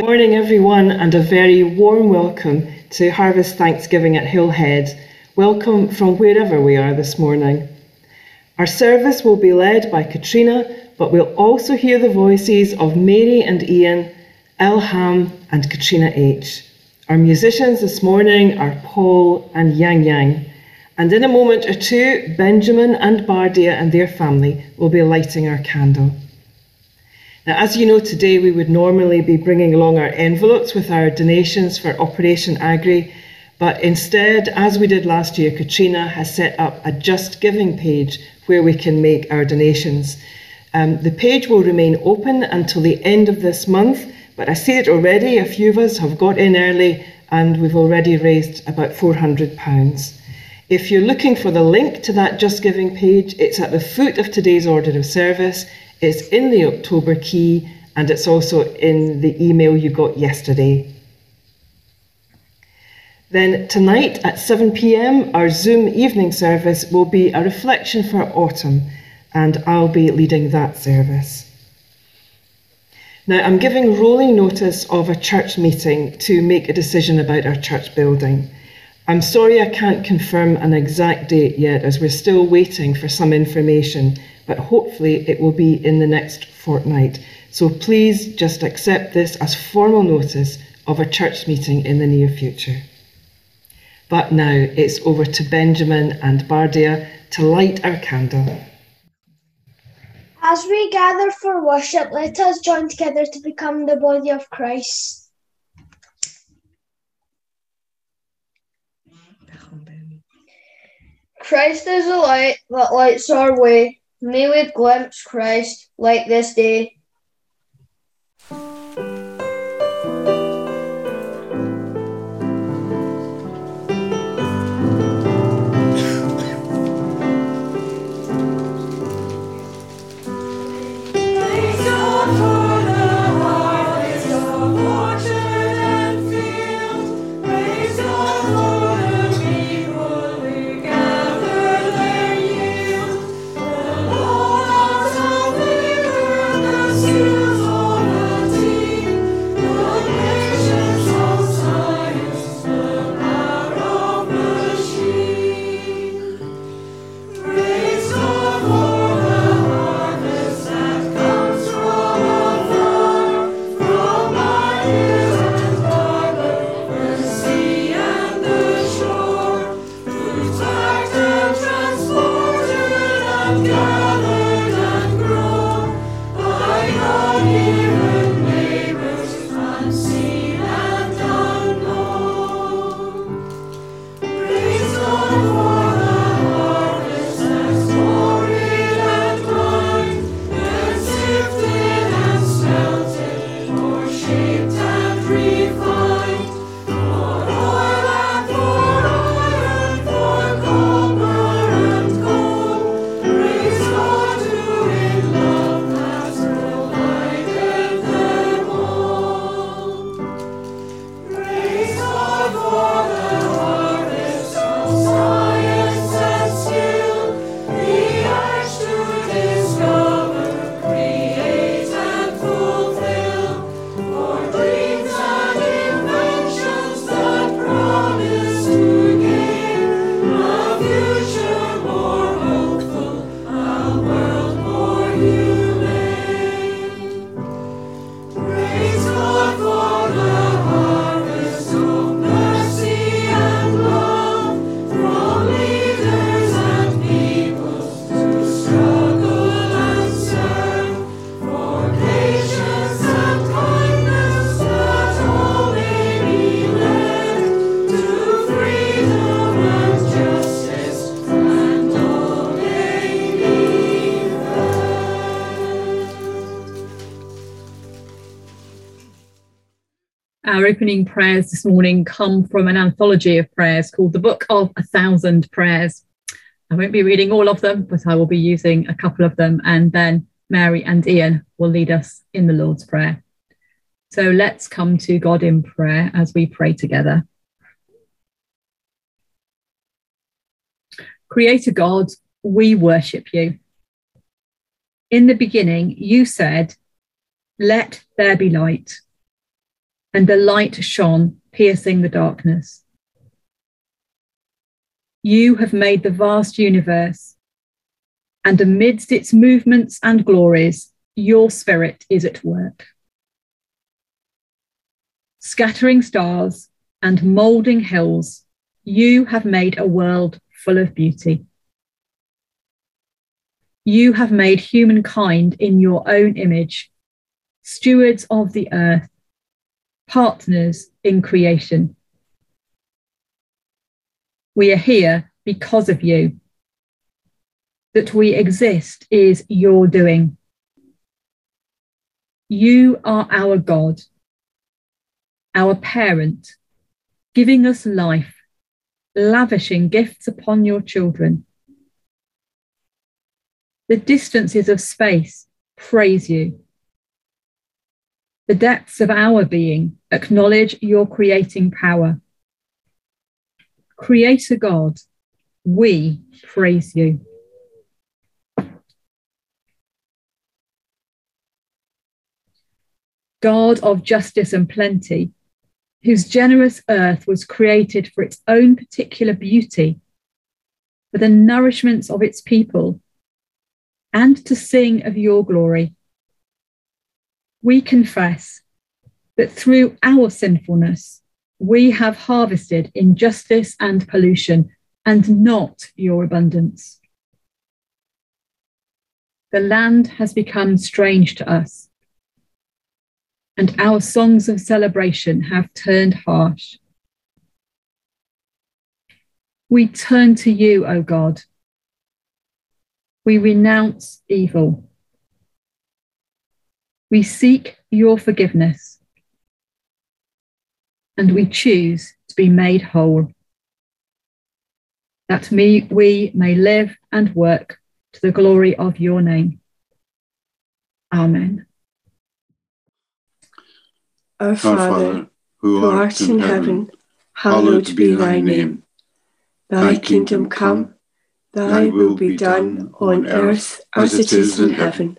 Good morning, everyone, and a very warm welcome to Harvest Thanksgiving at Hillhead. Welcome from wherever we are this morning. Our service will be led by Katrina, but we'll also hear the voices of Mary and Ian, Elham and Katrina H. Our musicians this morning are Paul and Yang Yang. And in a moment or two, Benjamin and Bardia and their family will be lighting our candle. Now, as you know, today we would normally be bringing along our envelopes with our donations for Operation Agri, but instead, as we did last year, Katrina has set up a Just Giving page where we can make our donations. Um, the page will remain open until the end of this month, but I see it already. A few of us have got in early and we've already raised about £400. If you're looking for the link to that Just Giving page, it's at the foot of today's order of service. It's in the October key and it's also in the email you got yesterday. Then tonight at 7 pm, our Zoom evening service will be a reflection for autumn, and I'll be leading that service. Now, I'm giving rolling notice of a church meeting to make a decision about our church building. I'm sorry I can't confirm an exact date yet, as we're still waiting for some information but hopefully it will be in the next fortnight. So please just accept this as formal notice of a church meeting in the near future. But now it's over to Benjamin and Bardia to light our candle. As we gather for worship, let us join together to become the body of Christ. Christ is the light that lights our way. May we glimpse Christ like this day. Opening prayers this morning come from an anthology of prayers called The Book of a Thousand Prayers. I won't be reading all of them, but I will be using a couple of them, and then Mary and Ian will lead us in the Lord's Prayer. So let's come to God in prayer as we pray together. Creator God, we worship you. In the beginning, you said, Let there be light. And the light shone, piercing the darkness. You have made the vast universe, and amidst its movements and glories, your spirit is at work. Scattering stars and moulding hills, you have made a world full of beauty. You have made humankind in your own image, stewards of the earth, partners in creation. We are here because of you. That we exist is your doing. You are our God, our parent, giving us life lavishing gifts upon your children. The distances of space praise you. The depths of our being acknowledge your creating power. Creator God, we praise you. God of justice and plenty, whose generous earth was created for its own particular beauty, for the nourishments of its people, and to sing of your glory. We confess that through our sinfulness, we have harvested injustice and pollution, and not your abundance. The land has become strange to us and our songs of celebration have turned harsh. We turn to you, O God. We renounce evil. We seek your forgiveness. And we choose to be made whole. That me, we may live and work to the glory of your name. Amen. Our Father, who art in heaven, hallowed be thy name. Thy kingdom come, thy will be done on earth as it is in heaven.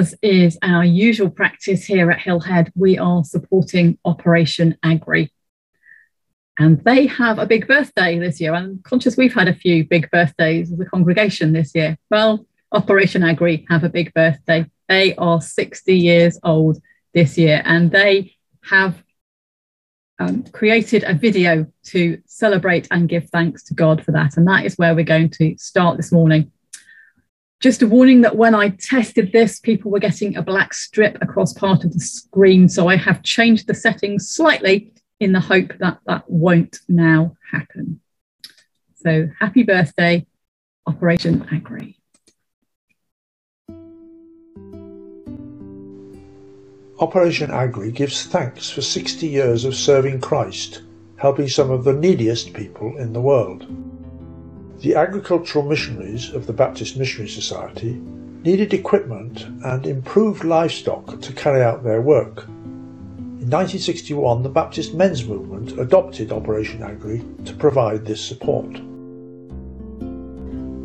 As is our usual practice here at Hillhead, we are supporting Operation Agri. And they have a big birthday this year. I'm conscious we've had a few big birthdays as a congregation this year. Well, Operation Agri have a big birthday. They are 60 years old this year, and they have um, created a video to celebrate and give thanks to God for that. And that is where we're going to start this morning. Just a warning that when I tested this, people were getting a black strip across part of the screen. So I have changed the settings slightly in the hope that that won't now happen. So happy birthday, Operation Agri. Operation Agri gives thanks for 60 years of serving Christ, helping some of the neediest people in the world. The agricultural missionaries of the Baptist Missionary Society needed equipment and improved livestock to carry out their work. In 1961, the Baptist Men's Movement adopted Operation Agri to provide this support.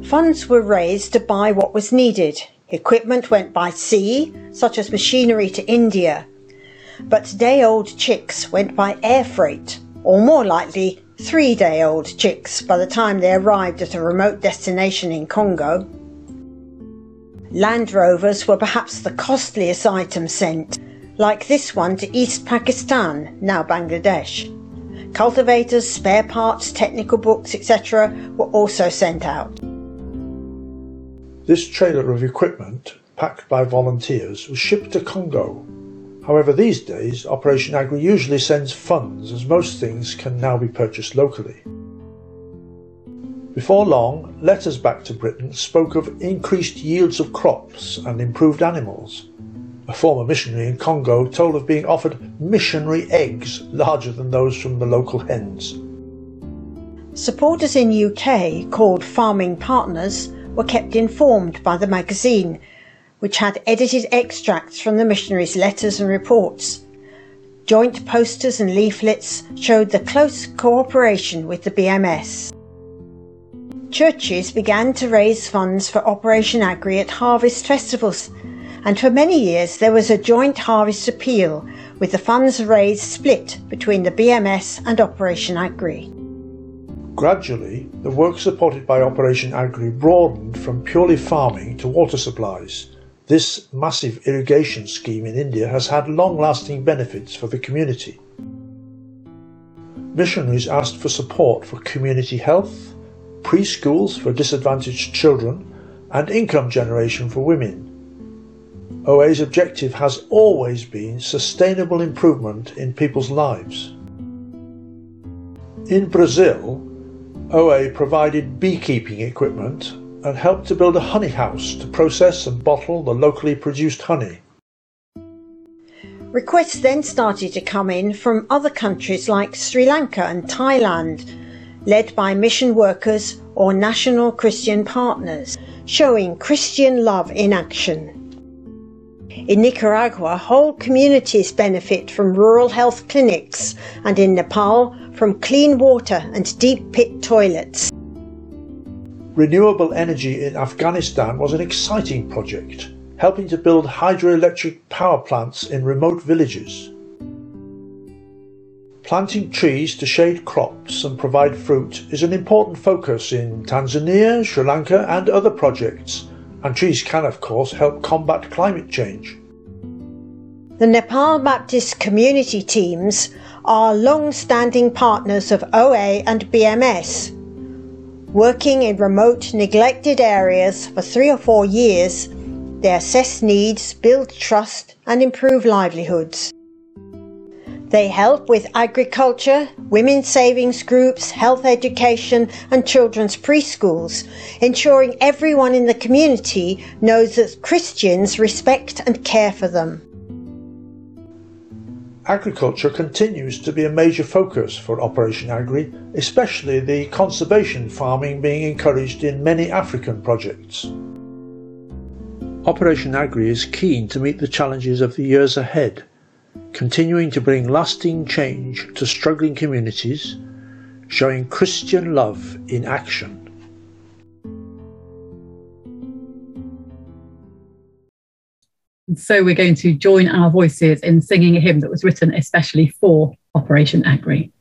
Funds were raised to buy what was needed. Equipment went by sea, such as machinery to India. But day old chicks went by air freight, or more likely, three day old chicks by the time they arrived at a remote destination in Congo. Land Rovers were perhaps the costliest item sent, like this one to East Pakistan, now Bangladesh. Cultivators, spare parts, technical books, etc., were also sent out. This trailer of equipment, packed by volunteers, was shipped to Congo However, these days, Operation Agri usually sends funds as most things can now be purchased locally. Before long, letters back to Britain spoke of increased yields of crops and improved animals. A former missionary in Congo told of being offered missionary eggs larger than those from the local hens. Supporters in UK, called Farming Partners, were kept informed by the magazine which had edited extracts from the missionaries' letters and reports. Joint posters and leaflets showed the close cooperation with the BMS. Churches began to raise funds for Operation Agri at harvest festivals, and for many years there was a joint harvest appeal with the funds raised split between the BMS and Operation Agri. Gradually, the work supported by Operation Agri broadened from purely farming to water supplies, this massive irrigation scheme in India has had long lasting benefits for the community. Missionaries asked for support for community health, preschools for disadvantaged children, and income generation for women. OA's objective has always been sustainable improvement in people's lives. In Brazil, OA provided beekeeping equipment and helped to build a honey house to process and bottle the locally produced honey. Requests then started to come in from other countries like Sri Lanka and Thailand, led by mission workers or national Christian partners, showing Christian love in action. In Nicaragua, whole communities benefit from rural health clinics, and in Nepal, from clean water and deep pit toilets. Renewable energy in Afghanistan was an exciting project, helping to build hydroelectric power plants in remote villages. Planting trees to shade crops and provide fruit is an important focus in Tanzania, Sri Lanka, and other projects, and trees can, of course, help combat climate change. The Nepal Baptist community teams are long standing partners of OA and BMS Working in remote, neglected areas for three or four years, they assess needs, build trust, and improve livelihoods. They help with agriculture, women's savings groups, health education, and children's preschools, ensuring everyone in the community knows that Christians respect and care for them. Agriculture continues to be a major focus for Operation Agri, especially the conservation farming being encouraged in many African projects. Operation Agri is keen to meet the challenges of the years ahead, continuing to bring lasting change to struggling communities, showing Christian love in action. So we're going to join our voices in singing a hymn that was written especially for Operation Agri.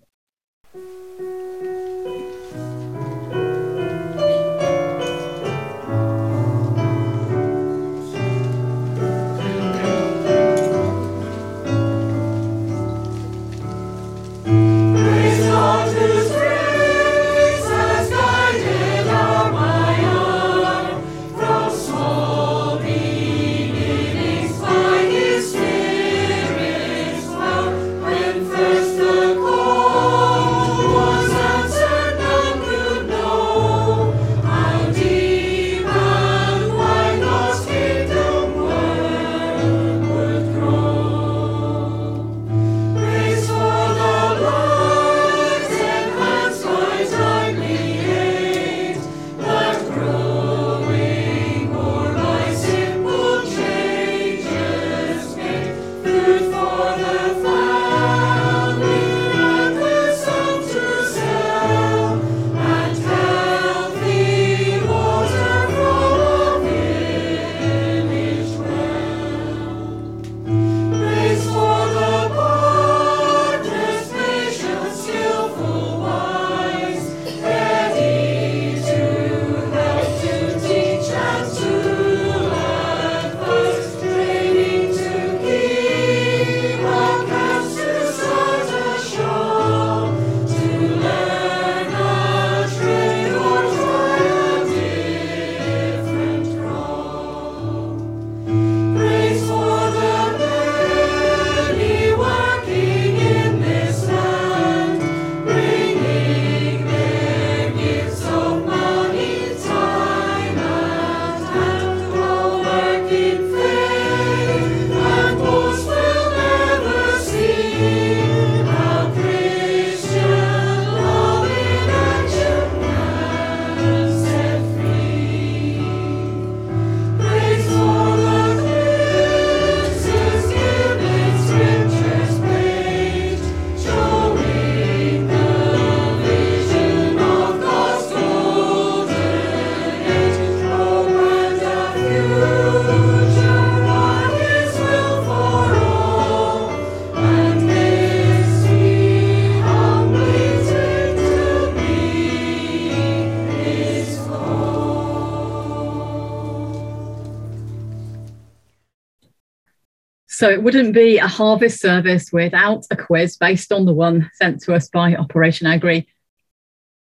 So it wouldn't be a harvest service without a quiz based on the one sent to us by Operation Agri.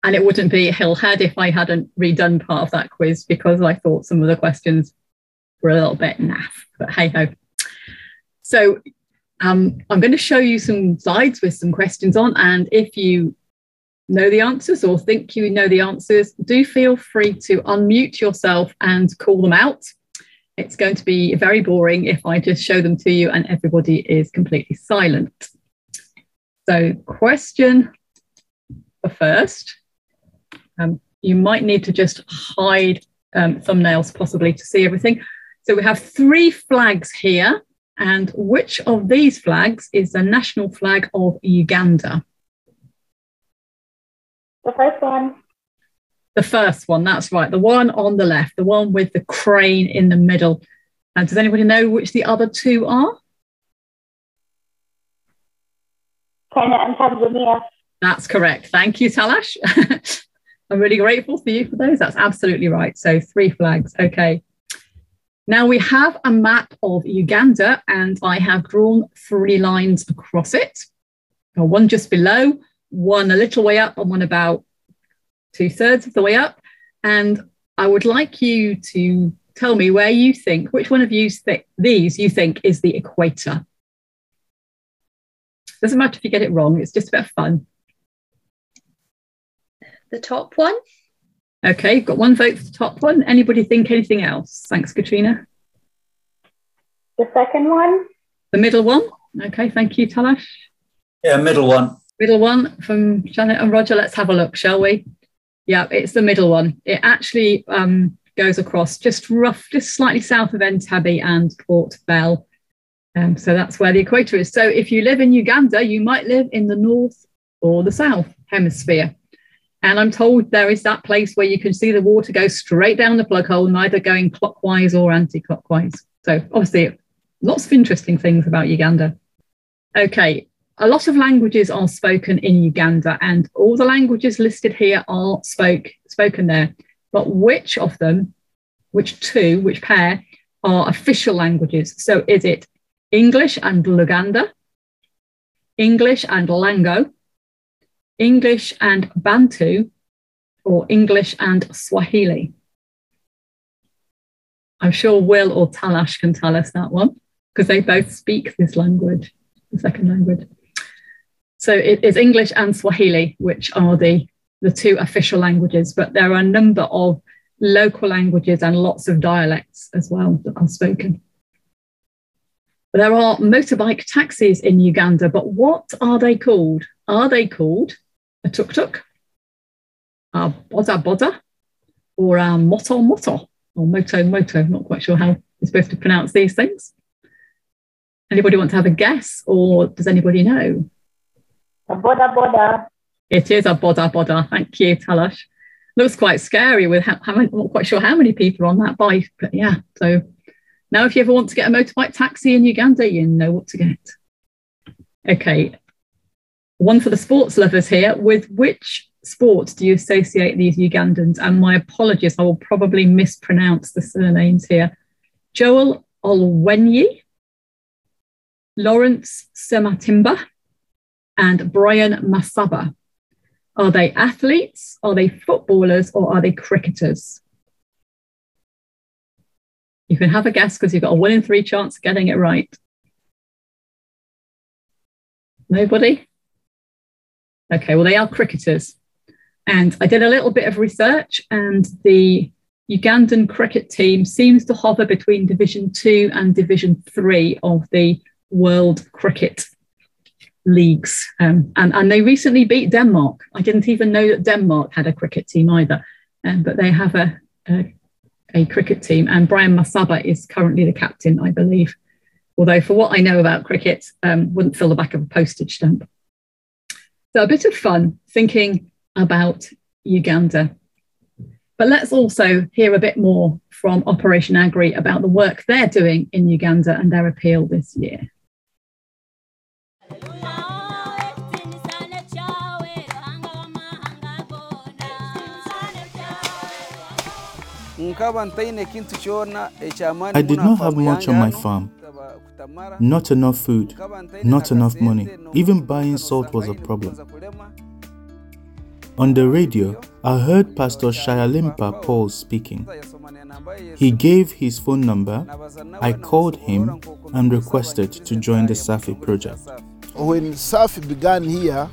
And it wouldn't be Hillhead if I hadn't redone part of that quiz because I thought some of the questions were a little bit naff, but hey ho. So um, I'm going to show you some slides with some questions on. And if you know the answers or think you know the answers, do feel free to unmute yourself and call them out it's going to be very boring if I just show them to you and everybody is completely silent. So question the first, um, you might need to just hide um, thumbnails possibly to see everything. So we have three flags here. And which of these flags is the national flag of Uganda? The first one. The first one, that's right. The one on the left, the one with the crane in the middle. And does anybody know which the other two are? Kenya and Tanzania. That's correct. Thank you, Talash. I'm really grateful for you for those. That's absolutely right. So three flags. Okay. Now we have a map of Uganda and I have drawn three lines across it. Uh, one just below, one a little way up and one about two thirds of the way up. And I would like you to tell me where you think, which one of you th- these you think is the equator. Doesn't matter if you get it wrong, it's just a bit of fun. The top one. Okay, got one vote for the top one. Anybody think anything else? Thanks, Katrina. The second one. The middle one. Okay, thank you, Talash. Yeah, middle one. Middle one from Janet and Roger. Let's have a look, shall we? Yeah, it's the middle one. It actually um, goes across just rough, just slightly south of Entebbe and Port Bell. Um, so that's where the equator is. So if you live in Uganda, you might live in the north or the south hemisphere. And I'm told there is that place where you can see the water go straight down the plug hole, neither going clockwise or anti clockwise. So, obviously, lots of interesting things about Uganda. Okay, a lot of languages are spoken in Uganda, and all the languages listed here are spoke, spoken there. But which of them, which two, which pair are official languages? So, is it English and Luganda, English and Lango, English and Bantu, or English and Swahili? I'm sure Will or Talash can tell us that one because they both speak this language, the second language. So it is English and Swahili, which are the, the two official languages, but there are a number of local languages and lots of dialects as well that are spoken. There are motorbike taxis in Uganda, but what are they called? Are they called a tuk tuk, a boda boda, or a moto moto, or moto moto. Not quite sure how you're supposed to pronounce these things. Anybody want to have a guess, or does anybody know? A boda boda. It is a boda boda. Thank you, Talash. Looks quite scary with how, I'm not quite sure how many people are on that bike, but yeah. So now, if you ever want to get a motorbike taxi in Uganda, you know what to get. Okay, one for the sports lovers here. With which sport do you associate these Ugandans? And my apologies, I will probably mispronounce the surnames here. Joel Olwenyi, Lawrence Sematimba, and Brian Masaba. Are they athletes? Are they footballers? Or are they cricketers? You can have a guess because you've got a one in three chance of getting it right. Nobody? Okay, well, they are cricketers. And I did a little bit of research, and the Ugandan cricket team seems to hover between Division Two and Division Three of the World Cricket Leagues. Um, and, and they recently beat Denmark. I didn't even know that Denmark had a cricket team either, um, but they have a, a, a cricket team. And Brian Masaba is currently the captain, I believe. Although, for what I know about cricket, um, wouldn't fill the back of a postage stamp. So a bit of fun thinking about Uganda. But let's also hear a bit more from Operation Agri about the work they're doing in Uganda and their appeal this year. I did not have much on my farm. Not enough food, not enough money. Even buying salt was a problem. On the radio, I heard Pastor Shayalimpa Paul speaking. He gave his phone number. I called him and requested to join the SAFI project. When SAFI began here,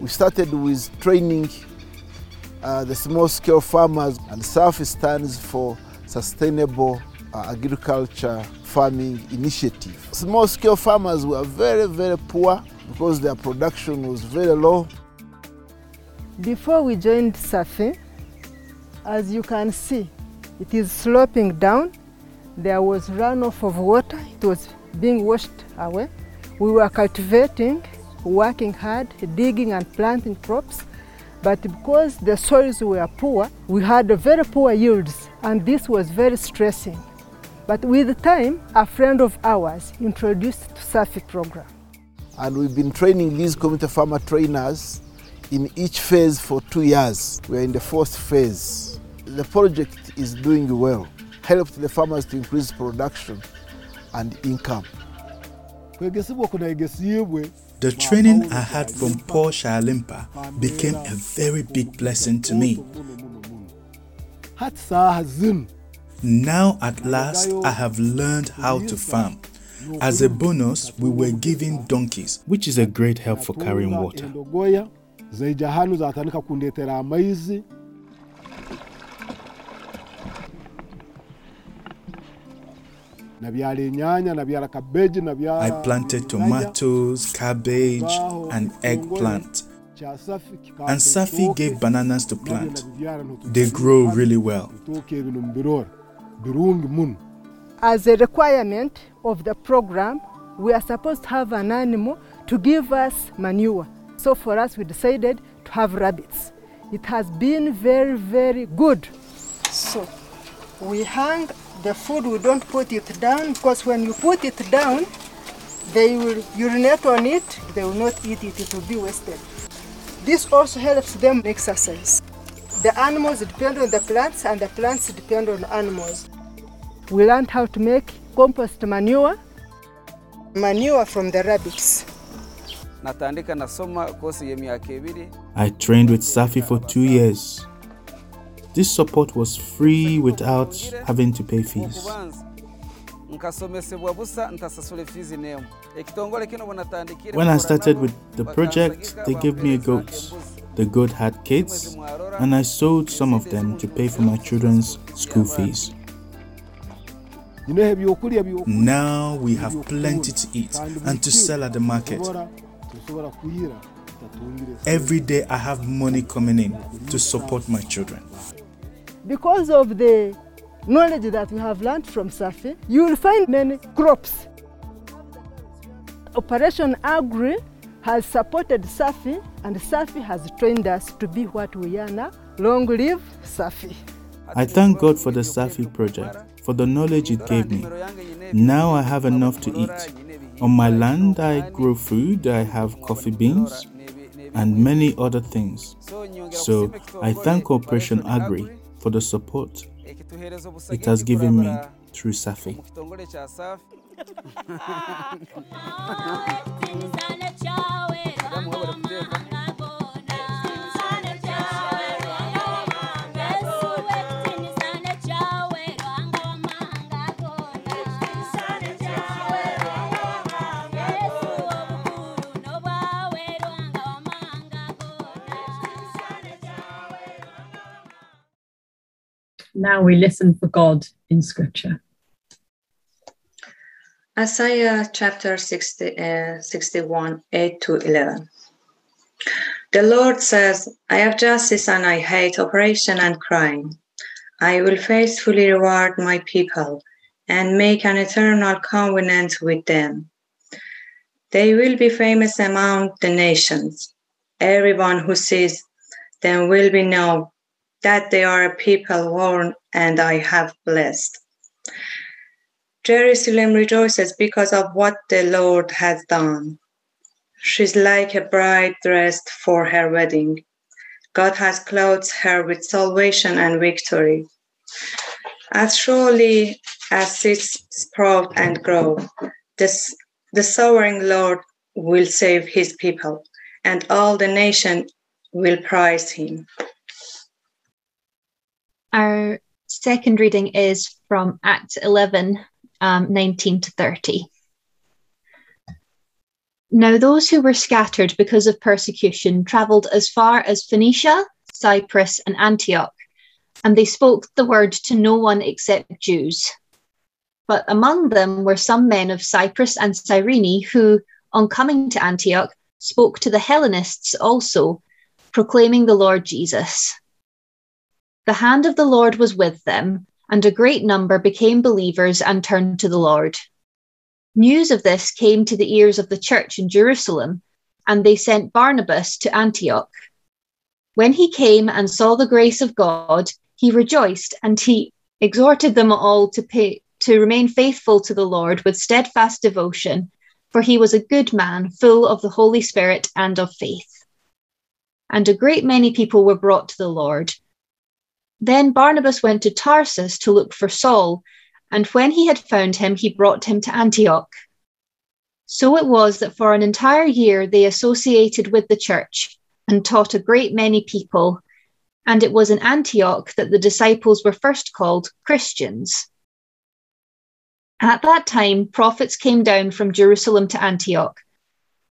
we started with training uh, the small scale farmers, and SAFI stands for Sustainable uh, Agriculture Farming Initiative. Small scale farmers were very, very poor because their production was very low. Before we joined SAFI, as you can see, it is sloping down. There was runoff of water. It was being washed away. We were cultivating, working hard, digging and planting crops. But because the soils were poor, we had very poor yields, and this was very stressing. But with time, a friend of ours introduced the SAFI program. And we've been training these community farmer trainers in each phase for two years. We're in the fourth phase. The project is doing well, helped the farmers to increase production and income. The training I had from Paul Shalimpa became a very big blessing to me. Now, at last, I have learned how to farm. As a bonus, we were given donkeys, which is a great help for carrying water. I planted tomatoes, cabbage, and eggplant. And Safi gave bananas to plant. They grow really well. As a requirement of the program, we are supposed to have an animal to give us manure. So for us, we decided to have rabbits. It has been very, very good. So we hang the food, we don't put it down because when you put it down, they will urinate on it, they will not eat it, it will be wasted. This also helps them exercise. The animals depend on the plants and the plants depend on animals. We learned how to make compost manure, manure from the rabbits. I trained with Safi for two years. This support was free without having to pay fees. When I started with the project, they gave me a goat. The goat had kids, and I sold some of them to pay for my children's school fees. Now we have plenty to eat and to sell at the market. Every day I have money coming in to support my children. Because of the knowledge that we have learned from Safi, you will find many crops. Operation Agri has supported Safi, and Safi has trained us to be what we are now. Long live Safi. I thank God for the Safi project, for the knowledge it gave me. Now I have enough to eat. On my land, I grow food, I have coffee beans, and many other things. So I thank Operation Agri for the support it has given me through Safi. Now we listen for God in Scripture. Isaiah chapter 60, uh, 61, 8 to 11. The Lord says, I have justice and I hate oppression and crime. I will faithfully reward my people and make an eternal covenant with them. They will be famous among the nations. Everyone who sees them will be know that they are a people worn and I have blessed. Jerusalem rejoices because of what the Lord has done. She's like a bride dressed for her wedding. God has clothed her with salvation and victory. As surely as seeds sprout and grow, this, the sovereign Lord will save his people, and all the nation will praise him. Our second reading is from Acts 11, um, 19 to 30. Now, those who were scattered because of persecution travelled as far as Phoenicia, Cyprus, and Antioch, and they spoke the word to no one except Jews. But among them were some men of Cyprus and Cyrene who, on coming to Antioch, spoke to the Hellenists also, proclaiming the Lord Jesus. The hand of the Lord was with them, and a great number became believers and turned to the Lord. News of this came to the ears of the church in Jerusalem, and they sent Barnabas to Antioch. When he came and saw the grace of God, he rejoiced, and he exhorted them all to, pay, to remain faithful to the Lord with steadfast devotion, for he was a good man, full of the Holy Spirit and of faith. And a great many people were brought to the Lord. Then Barnabas went to Tarsus to look for Saul, and when he had found him, he brought him to Antioch. So it was that for an entire year they associated with the church and taught a great many people. And it was in Antioch that the disciples were first called Christians. At that time, prophets came down from Jerusalem to Antioch.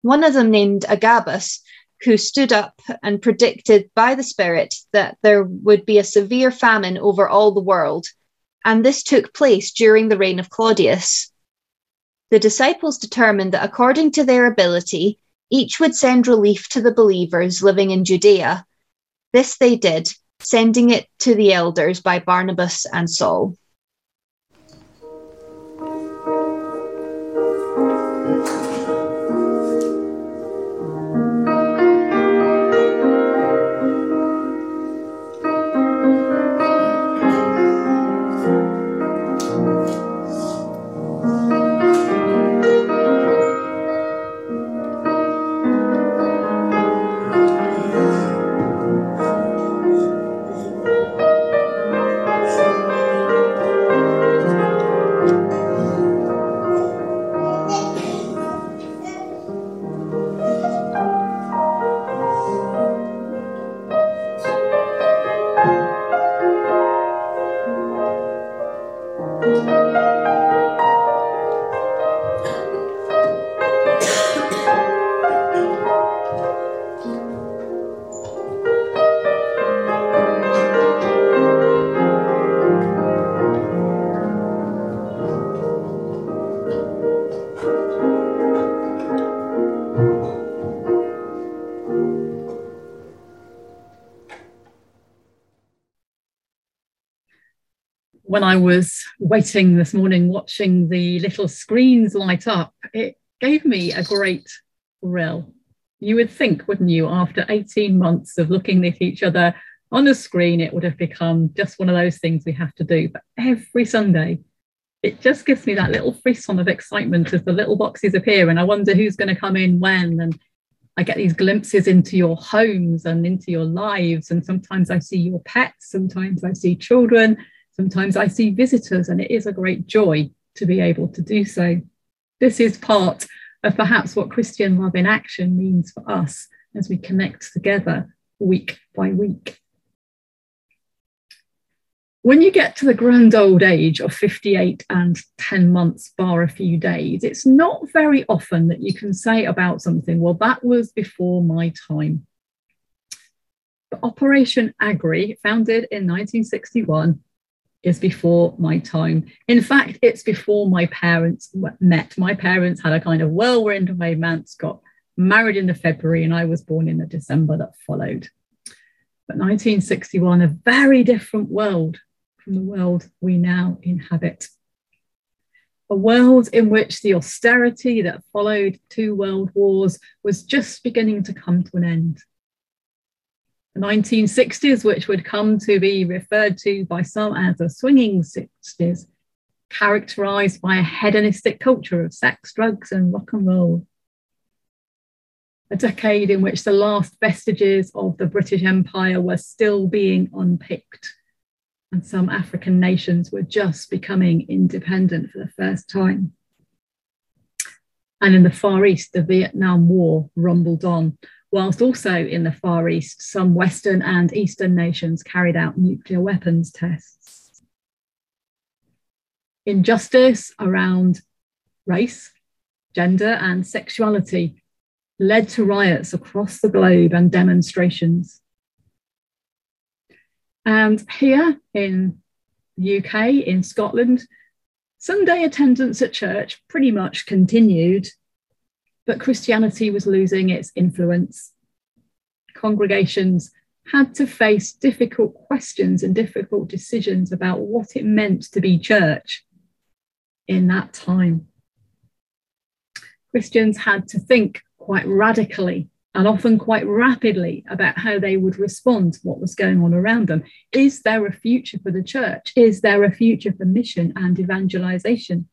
One of them, named Agabus, who stood up and predicted by the Spirit that there would be a severe famine over all the world, and this took place during the reign of Claudius. The disciples determined that according to their ability, each would send relief to the believers living in Judea. This they did, sending it to the elders by Barnabas and Saul. When I was waiting this morning, watching the little screens light up, it gave me a great thrill. You would think, wouldn't you, after 18 months of looking at each other on a screen, it would have become just one of those things we have to do. But every Sunday, it just gives me that little frisson of excitement as the little boxes appear. And I wonder who's going to come in when. And I get these glimpses into your homes and into your lives. And sometimes I see your pets, sometimes I see children Sometimes I see visitors, and it is a great joy to be able to do so. This is part of perhaps what Christian love in action means for us as we connect together week by week. When you get to the grand old age of 58 and 10 months, bar a few days, it's not very often that you can say about something, well, that was before my time. But Operation Agri, founded in 1961, is before my time. In fact, it's before my parents met. My parents had a kind of whirlwind romance, got married in the February, and I was born in the December that followed. But 1961, a very different world from the world we now inhabit. A world in which the austerity that followed two world wars was just beginning to come to an end 1960s, which would come to be referred to by some as the swinging 60s, characterized by a hedonistic culture of sex, drugs, and rock and roll. A decade in which the last vestiges of the British Empire were still being unpicked, and some African nations were just becoming independent for the first time. And in the Far East, the Vietnam War rumbled on, whilst also in the Far East, some Western and Eastern nations carried out nuclear weapons tests. Injustice around race, gender, and sexuality led to riots across the globe and demonstrations. And here in the UK, in Scotland, Sunday attendance at church pretty much continued but Christianity was losing its influence. Congregations had to face difficult questions and difficult decisions about what it meant to be church in that time. Christians had to think quite radically and often quite rapidly about how they would respond to what was going on around them. Is there a future for the church? Is there a future for mission and evangelization?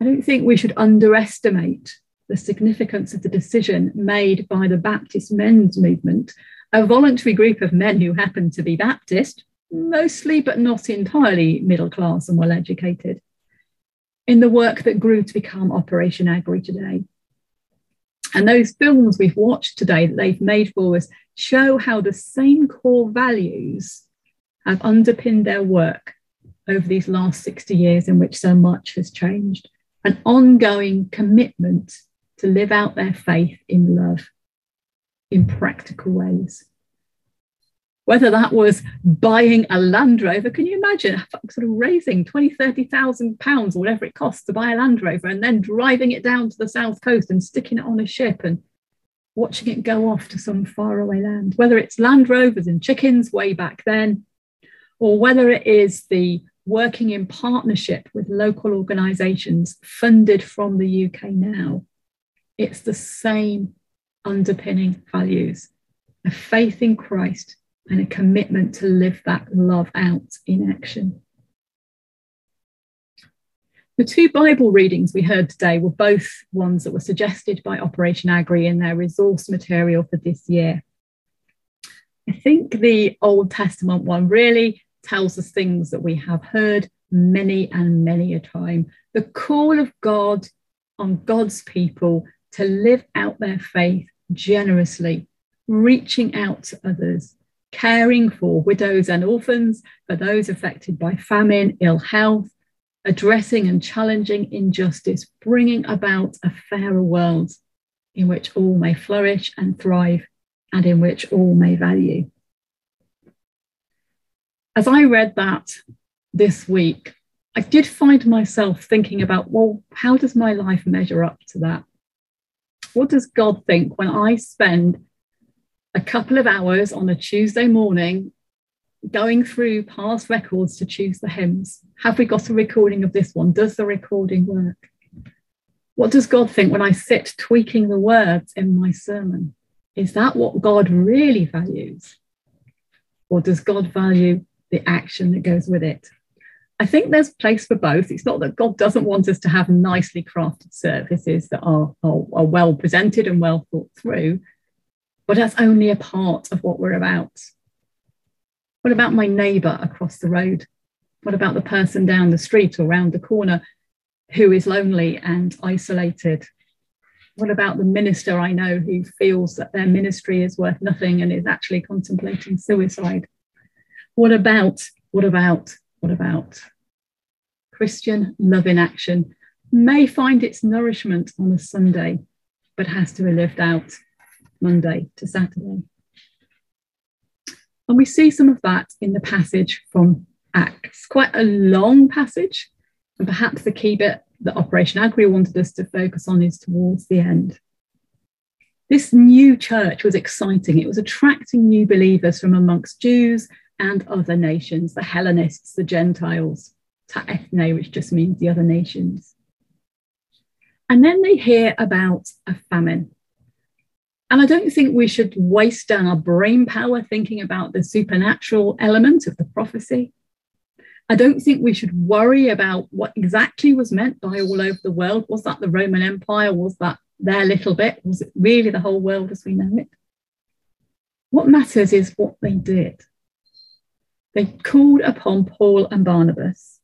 I don't think we should underestimate the significance of the decision made by the Baptist men's movement, a voluntary group of men who happen to be Baptist, mostly but not entirely middle class and well educated, in the work that grew to become Operation Agri today. And those films we've watched today that they've made for us show how the same core values have underpinned their work over these last 60 years in which so much has changed. An ongoing commitment to live out their faith in love in practical ways. Whether that was buying a Land Rover, can you imagine sort of raising 20, 30,000 pounds or whatever it costs to buy a Land Rover and then driving it down to the south coast and sticking it on a ship and watching it go off to some faraway land? Whether it's Land Rovers and chickens way back then, or whether it is the working in partnership with local organisations funded from the UK now, it's the same underpinning values a faith in Christ and a commitment to live that love out in action. The two Bible readings we heard today were both ones that were suggested by Operation Agri in their resource material for this year. I think the Old Testament one really tells us things that we have heard many and many a time. The call of God on God's people to live out their faith generously, reaching out to others, caring for widows and orphans, for those affected by famine, ill health, addressing and challenging injustice, bringing about a fairer world in which all may flourish and thrive and in which all may value. As I read that this week, I did find myself thinking about, well, how does my life measure up to that? What does God think when I spend a couple of hours on a Tuesday morning going through past records to choose the hymns. Have we got a recording of this one? Does the recording work? What does God think when I sit tweaking the words in my sermon? Is that what God really values? Or does God value the action that goes with it? I think there's place for both. It's not that God doesn't want us to have nicely crafted services that are, are, are well presented and well thought through, but that's only a part of what we're about. What about my neighbour across the road? What about the person down the street or round the corner who is lonely and isolated? What about the minister I know who feels that their ministry is worth nothing and is actually contemplating suicide? What about, what about, what about? Christian love in action may find its nourishment on a Sunday, but has to be lived out Monday to Saturday. And we see some of that in the passage from Acts, quite a long passage. And perhaps the key bit that Operation Agri wanted us to focus on is towards the end. This new church was exciting. It was attracting new believers from amongst Jews and other nations, the Hellenists, the Gentiles, ta ethne, which just means the other nations. And then they hear about a famine. And I don't think we should waste down our brain power thinking about the supernatural element of the prophecy. I don't think we should worry about what exactly was meant by all over the world. Was that the Roman Empire? Was that their little bit? Was it really the whole world as we know it? What matters is what they did. They called upon Paul and Barnabas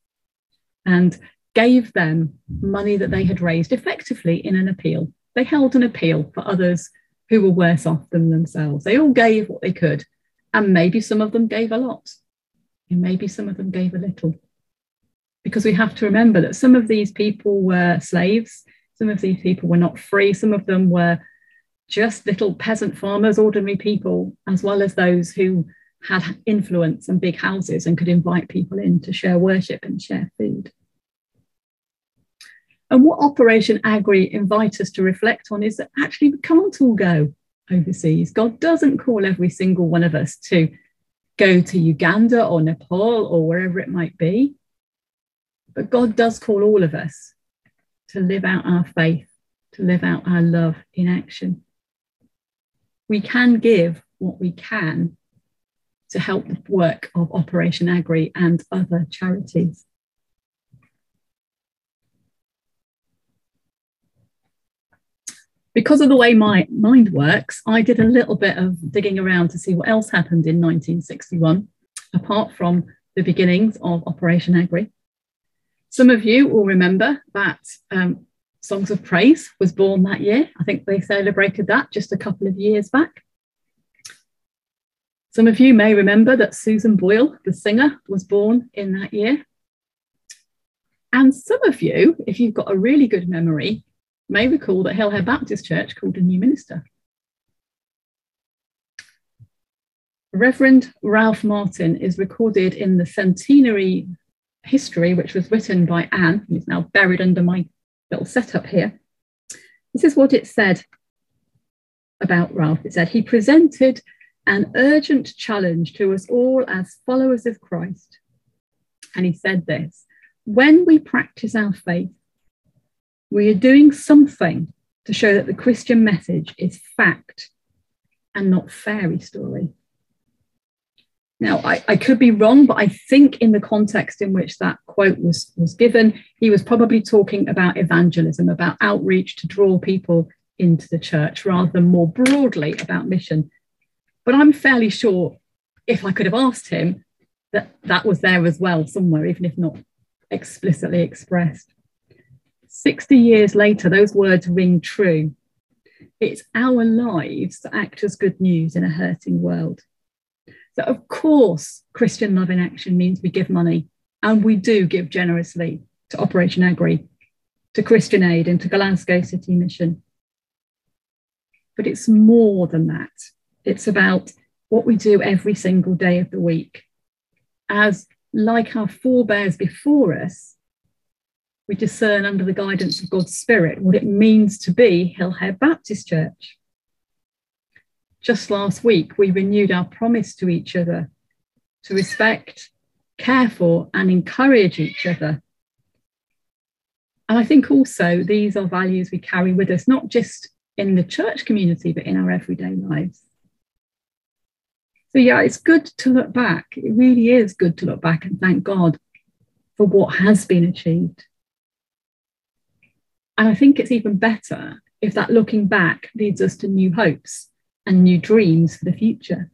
and gave them money that they had raised effectively in an appeal. They held an appeal for others who were worse off than themselves. They all gave what they could, and maybe some of them gave a lot, and maybe some of them gave a little. Because we have to remember that some of these people were slaves, some of these people were not free, some of them were just little peasant farmers, ordinary people, as well as those who had influence and big houses and could invite people in to share worship and share food. And what Operation Agri invites us to reflect on is that actually we can't all go overseas. God doesn't call every single one of us to go to Uganda or Nepal or wherever it might be. But God does call all of us to live out our faith, to live out our love in action. We can give what we can to help the work of Operation Agri and other charities. because of the way my mind works, I did a little bit of digging around to see what else happened in 1961, apart from the beginnings of Operation Agri. Some of you will remember that um, Songs of Praise was born that year. I think they celebrated that just a couple of years back. Some of you may remember that Susan Boyle, the singer, was born in that year. And some of you, if you've got a really good memory, may recall that Hillhead Baptist Church called a new minister. Reverend Ralph Martin is recorded in the centenary history, which was written by Anne, who's now buried under my little setup here. This is what it said about Ralph. It said, He presented an urgent challenge to us all as followers of Christ. And he said this when we practice our faith, we are doing something to show that the Christian message is fact and not fairy story. Now, I, I, could be wrong, but I think in the context in which that quote was, was given, he was probably talking about evangelism, about outreach to draw people into the church rather than more broadly about mission. But I'm fairly sure if I could have asked him that that was there as well somewhere, even if not explicitly expressed. 60 years later, those words ring true. It's our lives that act as good news in a hurting world. So, of course, Christian Love in Action means we give money, and we do give generously to Operation Agri, to Christian Aid, and to Glasgow City Mission. But it's more than that. It's about what we do every single day of the week. As, like our forebears before us, we discern under the guidance of God's Spirit what it means to be Hillhead Baptist Church. Just last week, we renewed our promise to each other to respect, care for, and encourage each other. And I think also these are values we carry with us, not just in the church community, but in our everyday lives. So, yeah, it's good to look back. It really is good to look back and thank God for what has been achieved. And I think it's even better if that looking back leads us to new hopes and new dreams for the future.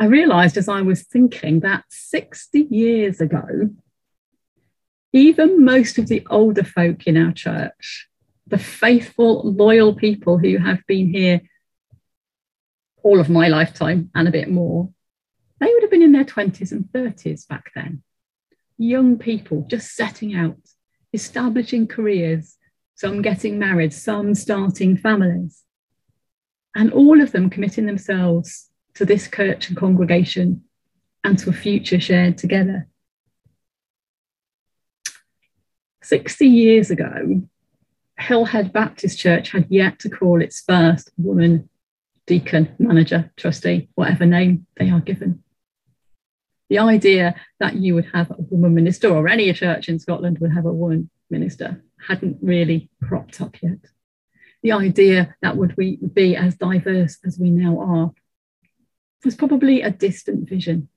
I realised as I was thinking that 60 years ago, even most of the older folk in our church, the faithful, loyal people who have been here all of my lifetime and a bit more, they would have been in their 20s and 30s back then. Young people just setting out, establishing careers, some getting married, some starting families, and all of them committing themselves to this church and congregation and to a future shared together. 60 years ago, Hillhead Baptist Church had yet to call its first woman deacon, manager, trustee, whatever name they are given. The idea that you would have a woman minister or any church in Scotland would have a woman minister hadn't really cropped up yet. The idea that would we be as diverse as we now are was probably a distant vision.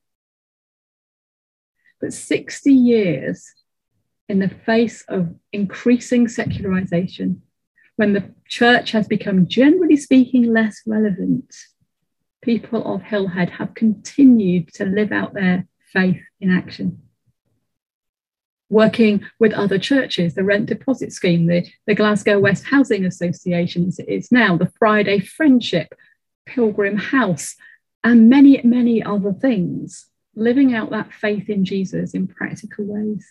But 60 years in the face of increasing secularization, when the church has become, generally speaking, less relevant, people of Hillhead have continued to live out their faith in action working with other churches, the rent deposit scheme, the, the Glasgow West Housing Association it's now, the Friday Friendship, Pilgrim House, and many, many other things, living out that faith in Jesus in practical ways.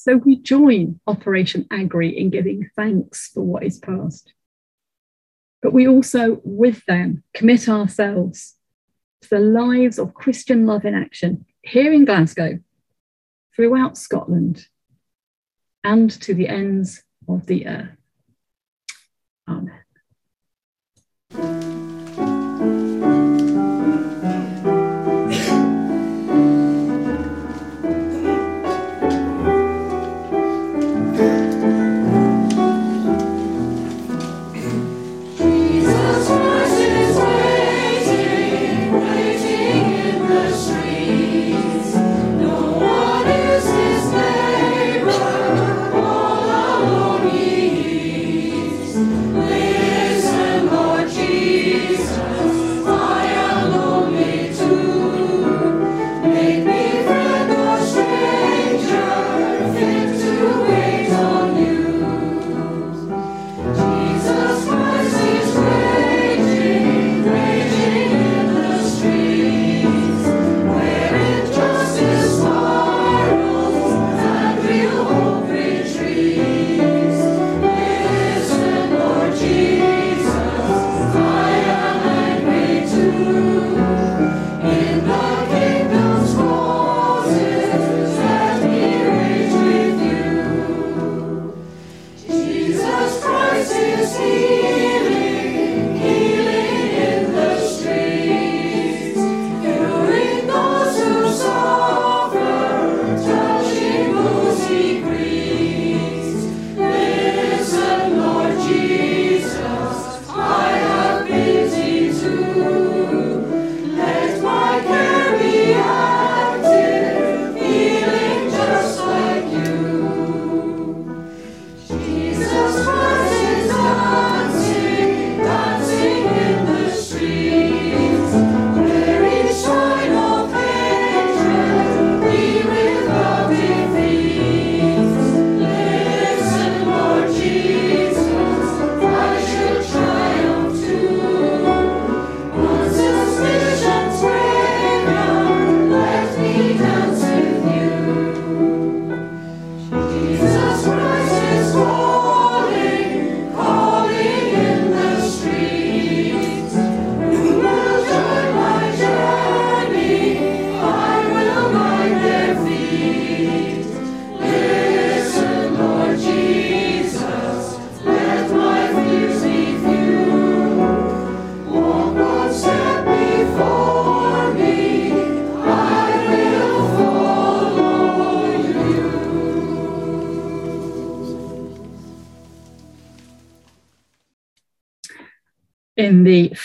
So we join Operation Agri in giving thanks for what is past. But we also, with them, commit ourselves to the lives of Christian love in action here in Glasgow throughout Scotland and to the ends of the earth. Amen.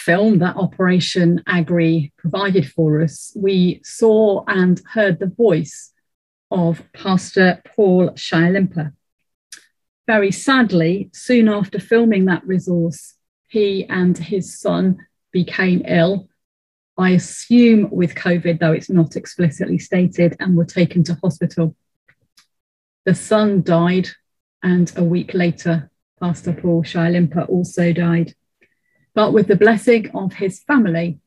Film that Operation Agri provided for us, we saw and heard the voice of Pastor Paul Shyalimpa. Very sadly, soon after filming that resource, he and his son became ill. I assume with COVID, though it's not explicitly stated, and were taken to hospital. The son died, and a week later, Pastor Paul Shyalimpa also died. But with the blessing of his family,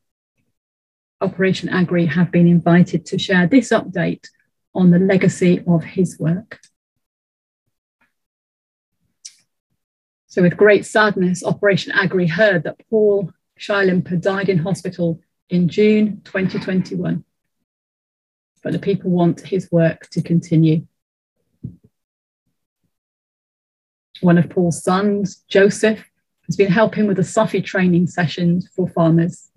Operation Agri have been invited to share this update on the legacy of his work. So, with great sadness, Operation Agri heard that Paul Shyalimpa died in hospital in June 2021. But the people want his work to continue. One of Paul's sons, Joseph, has been helping with the SOFI training sessions for farmers.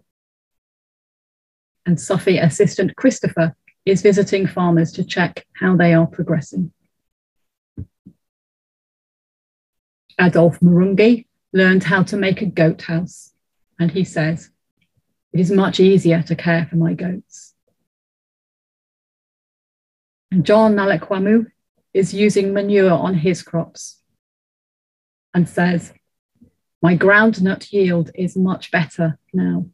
And SOFI assistant Christopher is visiting farmers to check how they are progressing. Adolf Marungi learned how to make a goat house, and he says, It is much easier to care for my goats. And John Nalekwamu is using manure on his crops and says, My groundnut yield is much better now.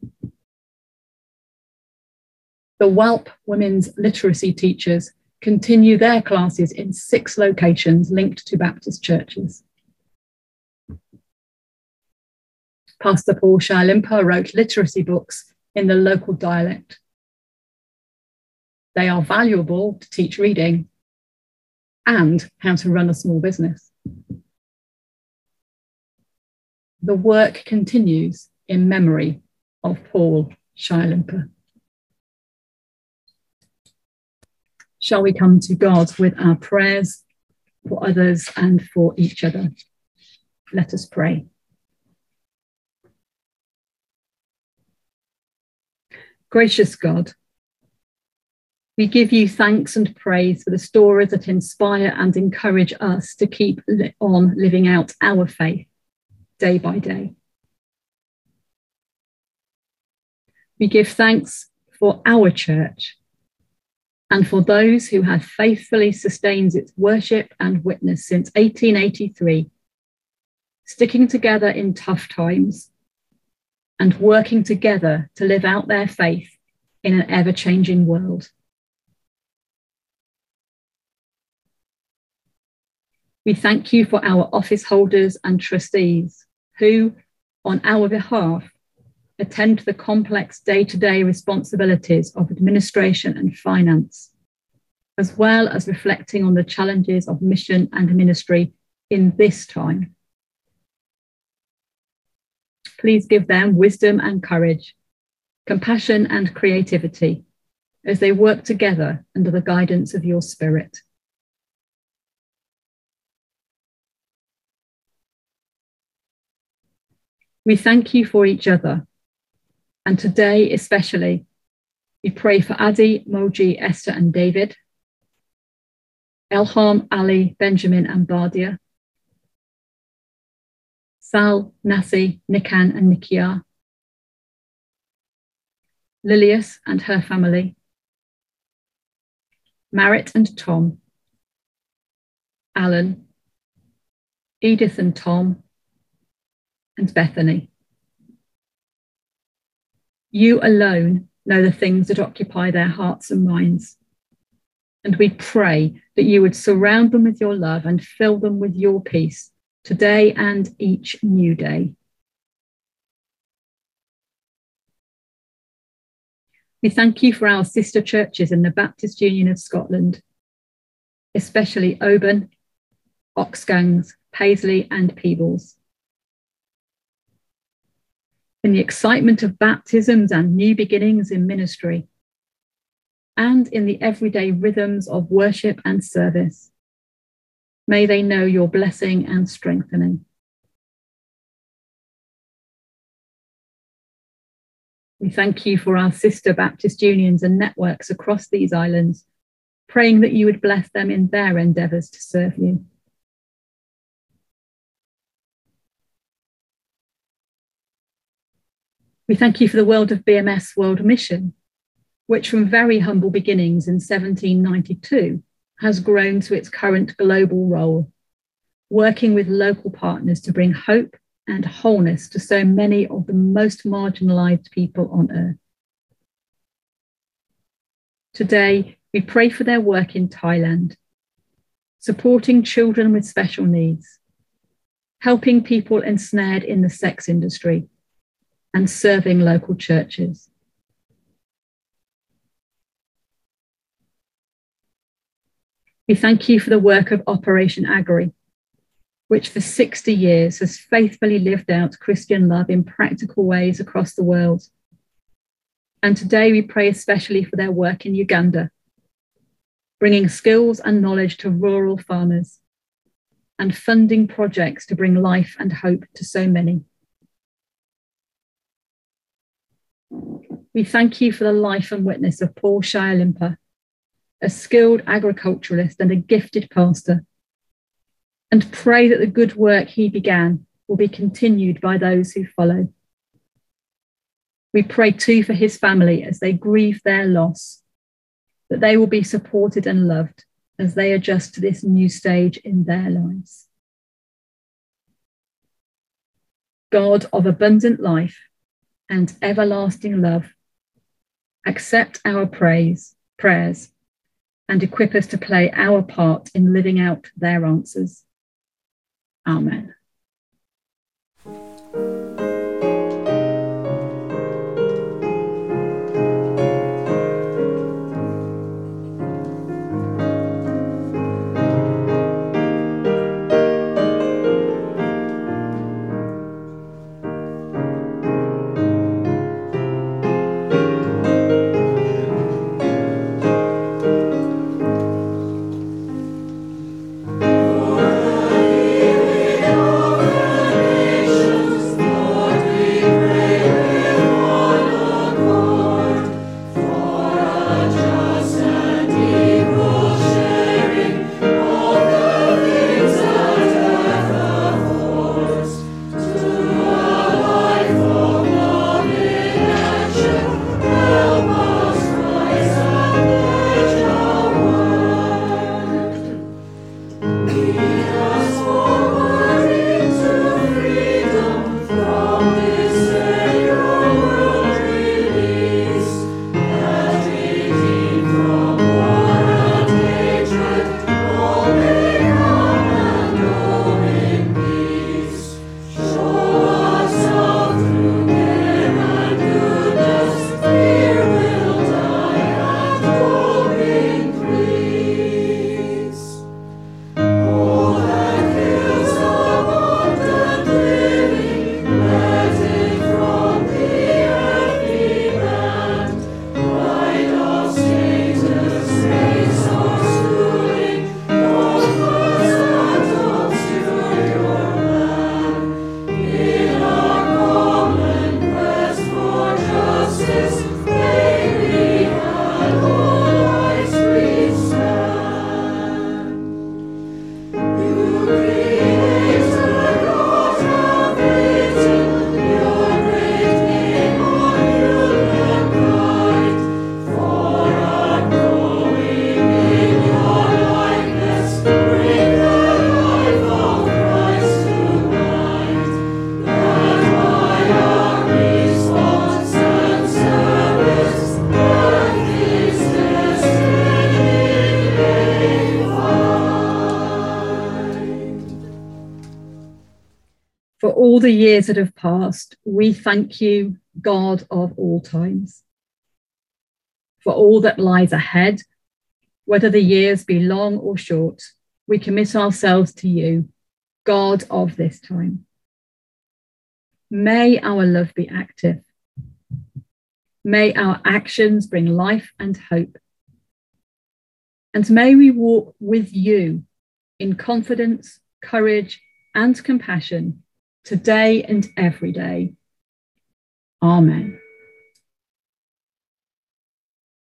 The WALP women's literacy teachers continue their classes in six locations linked to Baptist churches. Pastor Paul Shyalimpa wrote literacy books in the local dialect. They are valuable to teach reading and how to run a small business. The work continues in memory of Paul Shyalimpa. Shall we come to God with our prayers for others and for each other? Let us pray. Gracious God, we give you thanks and praise for the stories that inspire and encourage us to keep on living out our faith day by day. We give thanks for our church and for those who have faithfully sustained its worship and witness since 1883, sticking together in tough times and working together to live out their faith in an ever changing world. We thank you for our office holders and trustees who, on our behalf, attend to the complex day to day responsibilities of administration and finance, as well as reflecting on the challenges of mission and ministry in this time. Please give them wisdom and courage, compassion and creativity as they work together under the guidance of your Spirit. We thank you for each other. And today, especially, we pray for Adi, Moji, Esther, and David, Elham, Ali, Benjamin, and Bardia, Sal, Nasi, Nikan, and Nikia, Lilius and her family, Marit and Tom, Alan, Edith and Tom, and Bethany. You alone know the things that occupy their hearts and minds. And we pray that you would surround them with your love and fill them with your peace today and each new day. We thank you for our sister churches in the Baptist Union of Scotland, especially Oban, Oxgangs, Paisley, and Peebles. In the excitement of baptisms and new beginnings in ministry, and in the everyday rhythms of worship and service, May they know your blessing and strengthening. We thank you for our sister Baptist unions and networks across these islands, praying that you would bless them in their endeavours to serve you. We thank you for the world of BMS World Mission, which from very humble beginnings in 1792 has grown to its current global role, working with local partners to bring hope and wholeness to so many of the most marginalized people on earth. Today, we pray for their work in Thailand, supporting children with special needs, helping people ensnared in the sex industry, and serving local churches. We thank you for the work of Operation Agri, which for 60 years has faithfully lived out Christian love in practical ways across the world. And today we pray especially for their work in Uganda, bringing skills and knowledge to rural farmers and funding projects to bring life and hope to so many. We thank you for the life and witness of Paul Shialimpa, a skilled agriculturalist and a gifted pastor, and pray that the good work he began will be continued by those who follow. We pray too for his family as they grieve their loss, that they will be supported and loved as they adjust to this new stage in their lives. God of abundant life and everlasting love, accept our praise, prayers, and equip us to play our part in living out their answers. Amen. All the years that have passed, we thank you, God of all times, for all that lies ahead, whether the years be long or short. We commit ourselves to you, God of this time. May our love be active. May our actions bring life and hope. And may we walk with you in confidence, courage, and compassion today and every day. Amen.